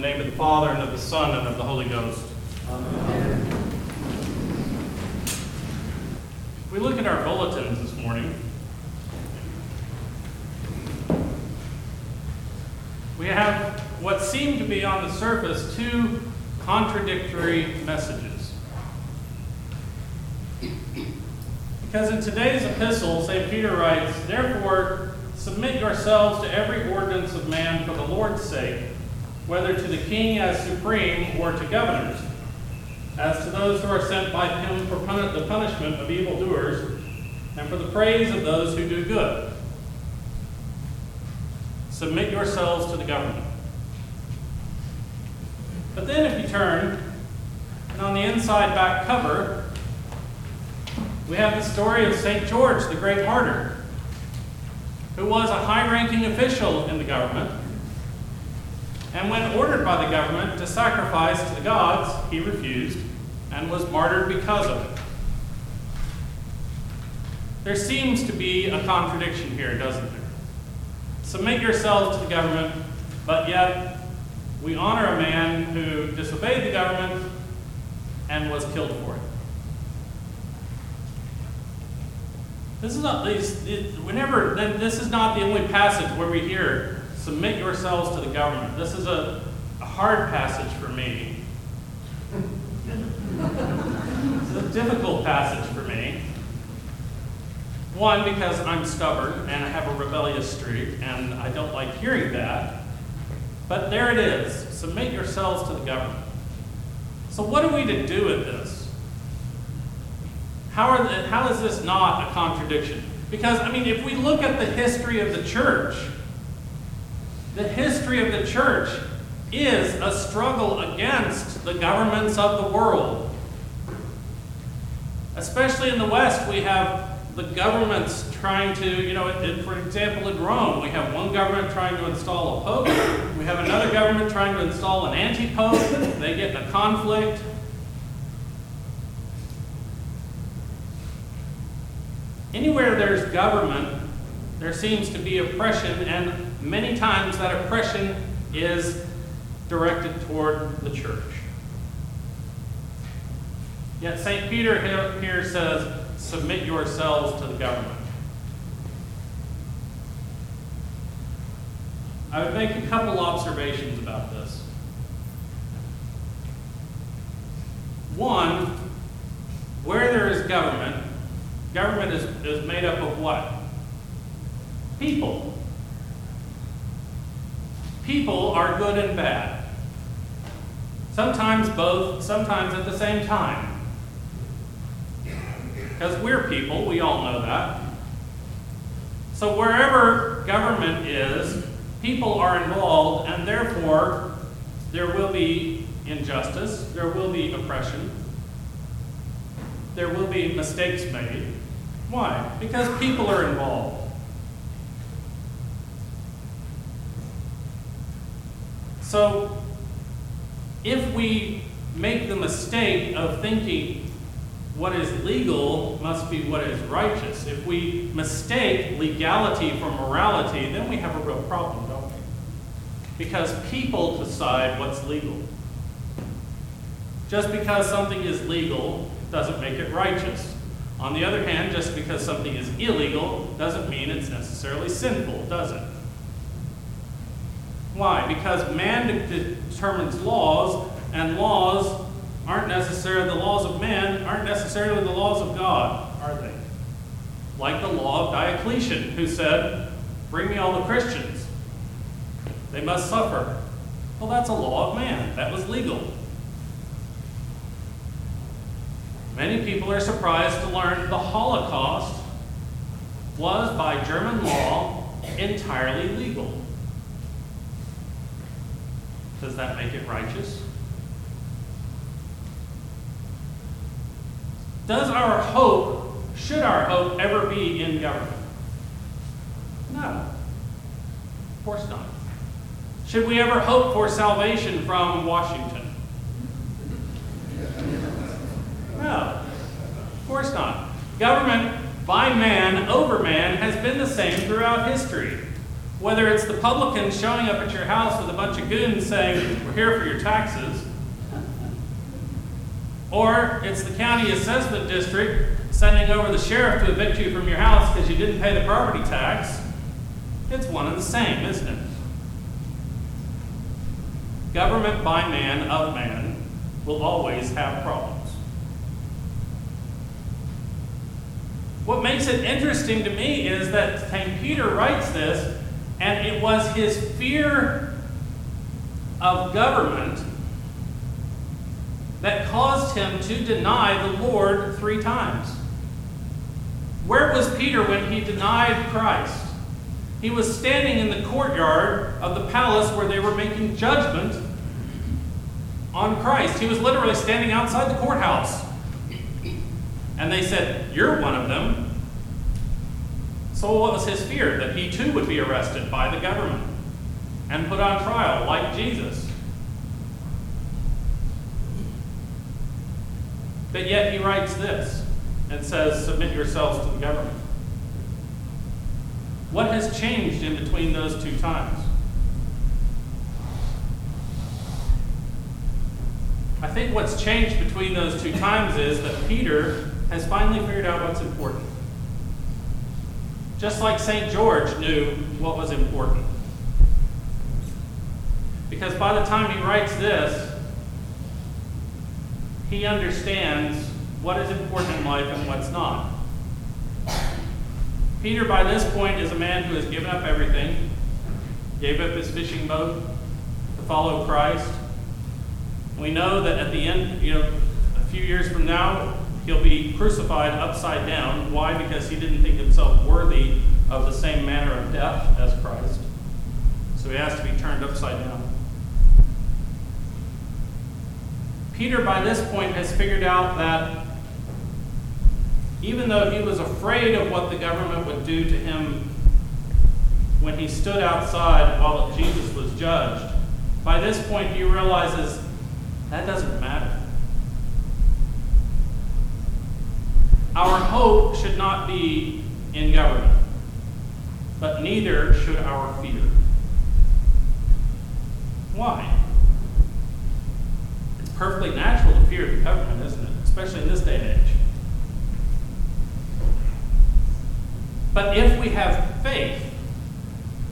the name of the Father, and of the Son, and of the Holy Ghost. Amen. We look at our bulletins this morning. We have what seem to be on the surface two contradictory messages. Because in today's epistle, St. Peter writes, Therefore, submit yourselves to every ordinance of man for the Lord's sake, whether to the king as supreme or to governors, as to those who are sent by him for pun- the punishment of evildoers, and for the praise of those who do good. Submit yourselves to the government. But then, if you turn, and on the inside back cover, we have the story of St. George, the great martyr, who was a high ranking official in the government. And when ordered by the government to sacrifice to the gods, he refused and was martyred because of it. There seems to be a contradiction here, doesn't there? Submit yourselves to the government, but yet we honor a man who disobeyed the government and was killed for it. This is not these. Whenever this is not the only passage where we hear "submit yourselves to the government." This is a, a hard passage for me. it's a difficult passage for me. One, because I'm stubborn and I have a rebellious streak, and I don't like hearing that. But there it is. Submit yourselves to the government. So, what are we to do with this? How, are the, how is this not a contradiction? Because, I mean, if we look at the history of the church, the history of the church is a struggle against the governments of the world. Especially in the West, we have the governments trying to, you know, for example, in Rome, we have one government trying to install a pope, we have another government trying to install an anti pope, they get in a conflict. Anywhere there's government, there seems to be oppression, and many times that oppression is directed toward the church. Yet St. Peter here says, submit yourselves to the government. I would make a couple observations about this. One, where there is government, government is, is made up of what? People. People are good and bad. Sometimes both, sometimes at the same time. Because we're people, we all know that. So wherever government is, people are involved, and therefore there will be injustice, there will be oppression, there will be mistakes made. Why? Because people are involved. So, if we make the mistake of thinking what is legal must be what is righteous. If we mistake legality for morality, then we have a real problem, don't we? Because people decide what's legal. Just because something is legal doesn't make it righteous. On the other hand, just because something is illegal doesn't mean it's necessarily sinful, does it? Why? Because man determines laws, and laws aren't necessarily the laws of man, aren't necessarily the laws of God, are they? Like the law of Diocletian, who said, Bring me all the Christians. They must suffer. Well, that's a law of man. That was legal. Many people are surprised to learn the Holocaust was, by German law, entirely legal. Does that make it righteous? Does our hope, should our hope ever be in government? No. Of course not. Should we ever hope for salvation from Washington? No. Of course not. Government by man over man has been the same throughout history. Whether it's the publican showing up at your house with a bunch of goons saying, We're here for your taxes, or it's the county assessment district sending over the sheriff to evict you from your house because you didn't pay the property tax, it's one and the same, isn't it? Government by man, of man, will always have problems. What makes it interesting to me is that St. Peter writes this, and it was his fear of government that caused him to deny the Lord three times. Where was Peter when he denied Christ? He was standing in the courtyard of the palace where they were making judgment on Christ. He was literally standing outside the courthouse. And they said, You're one of them. So, what was his fear? That he too would be arrested by the government and put on trial like Jesus. But yet he writes this and says, Submit yourselves to the government. What has changed in between those two times? I think what's changed between those two times is that Peter has finally figured out what's important. Just like St. George knew what was important. Because by the time he writes this, he understands what is important in life and what's not. Peter, by this point, is a man who has given up everything, gave up his fishing boat to follow Christ. We know that at the end, you know, a few years from now, he'll be crucified upside down. Why? Because he didn't think himself worthy of the same manner of death as Christ. So he has to be turned upside down. Peter, by this point, has figured out that even though he was afraid of what the government would do to him when he stood outside while Jesus was judged, by this point he realizes that doesn't matter. Our hope should not be in government, but neither should our fear. Why? It's perfectly natural to fear the government, isn't it? Especially in this day and age. But if we have faith,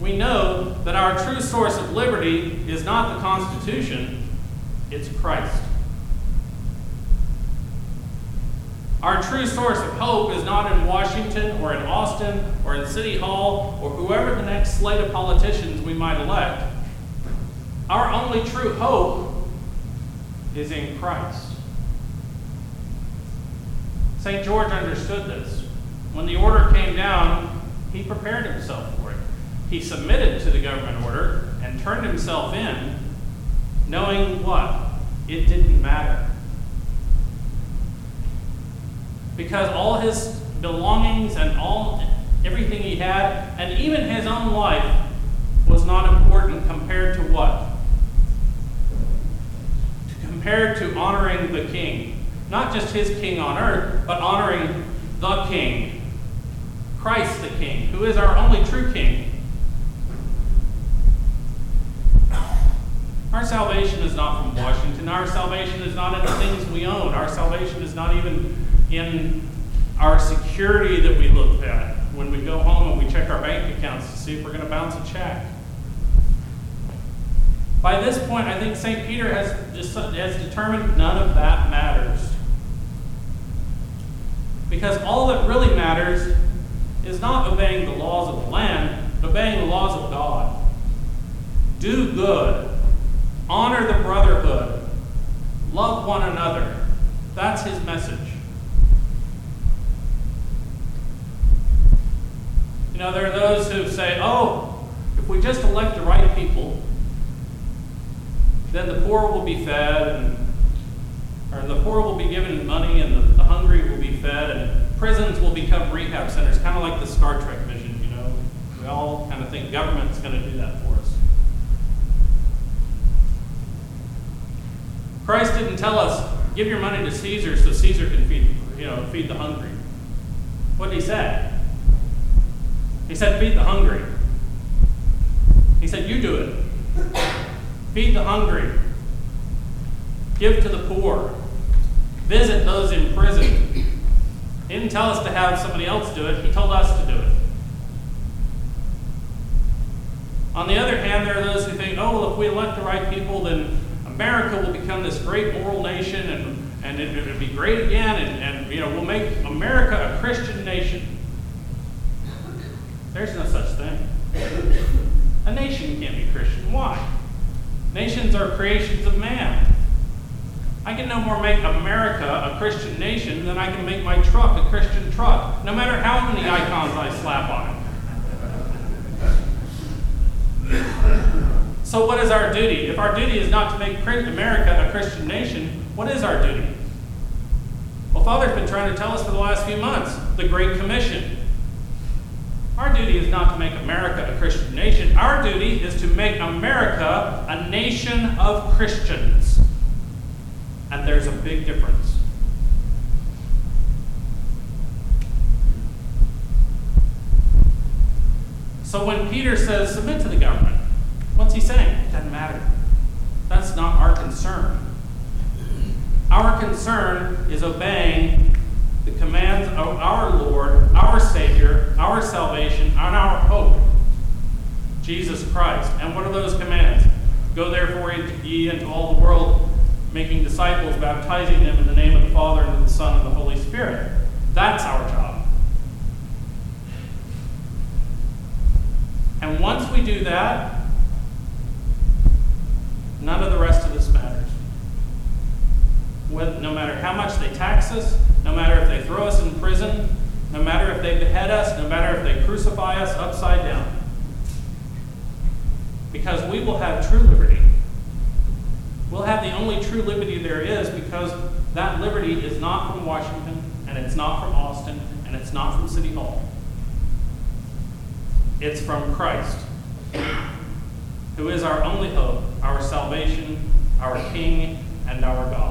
we know that our true source of liberty is not the Constitution, it's Christ. Our true source of hope is not in Washington or in Austin or in City Hall or whoever the next slate of politicians we might elect. Our only true hope is in Christ. St. George understood this. When the order came down, he prepared himself for it. He submitted to the government order and turned himself in, knowing what? It didn't matter. Because all his belongings and all everything he had, and even his own life, was not important compared to what? Compared to honoring the king. Not just his king on earth, but honoring the king Christ the King, who is our only true King. Our salvation is not from Washington. Our salvation is not in the things we own. Our salvation is not even in our security that we look at when we go home and we check our bank accounts to see if we're going to bounce a check. By this point, I think St. Peter has, has determined none of that matters. Because all that really matters is not obeying the laws of the land, but obeying the laws of God. Do good, honor the brotherhood, love one another. That's his message. You know, there are those who say, oh, if we just elect the right people, then the poor will be fed, and, or the poor will be given money, and the, the hungry will be fed, and prisons will become rehab centers, kind of like the Star Trek vision, you know. We all kind of think government's going to do that for us. Christ didn't tell us, give your money to Caesar so Caesar can feed, you know, feed the hungry. What did he say? He said, feed the hungry. He said, You do it. Feed the hungry. Give to the poor. Visit those in prison. He didn't tell us to have somebody else do it, he told us to do it. On the other hand, there are those who think, oh, well, if we elect the right people, then America will become this great moral nation and, and it, will be great again, and, and you know, we'll make America a Christian nation. There's no such thing. A nation can't be Christian. Why? Nations are creations of man. I can no more make America a Christian nation than I can make my truck a Christian truck, no matter how many icons I slap on it. So, what is our duty? If our duty is not to make America a Christian nation, what is our duty? Well, Father's been trying to tell us for the last few months the Great Commission. Our duty is not to make America a Christian nation. Our duty is to make America a nation of Christians. And there's a big difference. So when Peter says, submit to the government, what's he saying? It doesn't matter. That's not our concern. Our concern is obeying the commands of our Lord, our Savior, our salvation, and our hope, Jesus Christ. And what are those commands? Go therefore ye into all the world making disciples, baptizing them in the name of the Father, and of the Son, and the Holy Spirit. That's our job. And once we do that, none of the rest of this matters. no matter how much they tax us, no matter if they throw us in prison, no matter if they behead us, no matter if they crucify us upside down. Because we will have true liberty. We'll have the only true liberty there is because that liberty is not from Washington, and it's not from Austin, and it's not from City Hall. It's from Christ, who is our only hope, our salvation, our King, and our God.